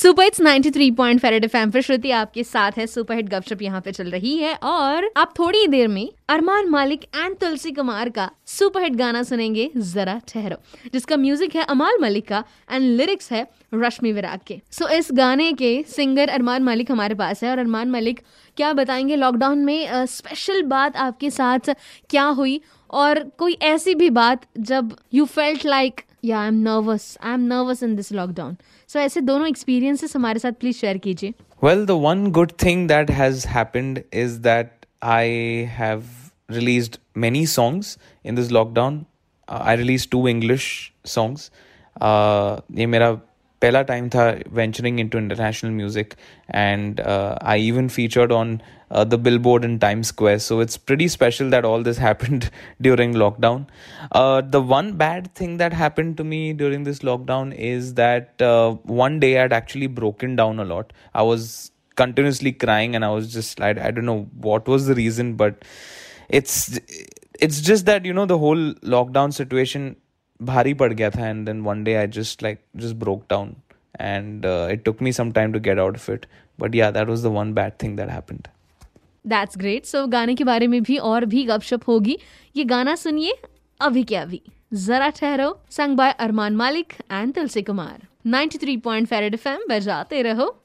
Super hits 93 point फेरेड पर श्रुति आपके साथ है। सुपर हिट गपशप यहाँ पे चल रही है और आप थोड़ी देर में अरमान मालिक एंड तुलसी कुमार का सुपर हिट गाना सुनेंगे। जरा ठहरो जिसका म्यूज़िक है अमाल मलिक का एंड लिरिक्स है रश्मि विराग के। सो so, इस गाने के सिंगर अरमान मलिक हमारे पास है और अरमान मलिक क्या बताएँगे? लॉकडाउन में स्पेशल बात आपके साथ क्या हुई? और कोई ऐसी भी बात जब you felt like yeah I am nervous I am nervous in this lockdown so ऐसे दोनों एक्सपीरियंसेस हमारे साथ प्लीज़ शेयर कीजिए। Well the one good thing that has happened is that I have released many songs in this lockdown I release two English songs ये मेरा पहला time था venturing into international music and I even featured on the billboard in time square so it's pretty special that all this happened during lockdown the one bad thing that happened to me during this lockdown is that one day I actually broken down a lot I was continuously crying and i was just I, I don't know what was the reason but it's it's just that you know the whole lockdown situation भारी पड़ गया था and then one day I just like just broke down and it took me some time to get out of it but yeah that was the one bad thing that happened that's great so गाने के बारे में भी और भी गपशप होगी। ये गाना सुनिए अभी क्या अभी। जरा ठहरो। Song by Armaan Malik and Tulsi Kumar. 93 point FM बजाते रहो।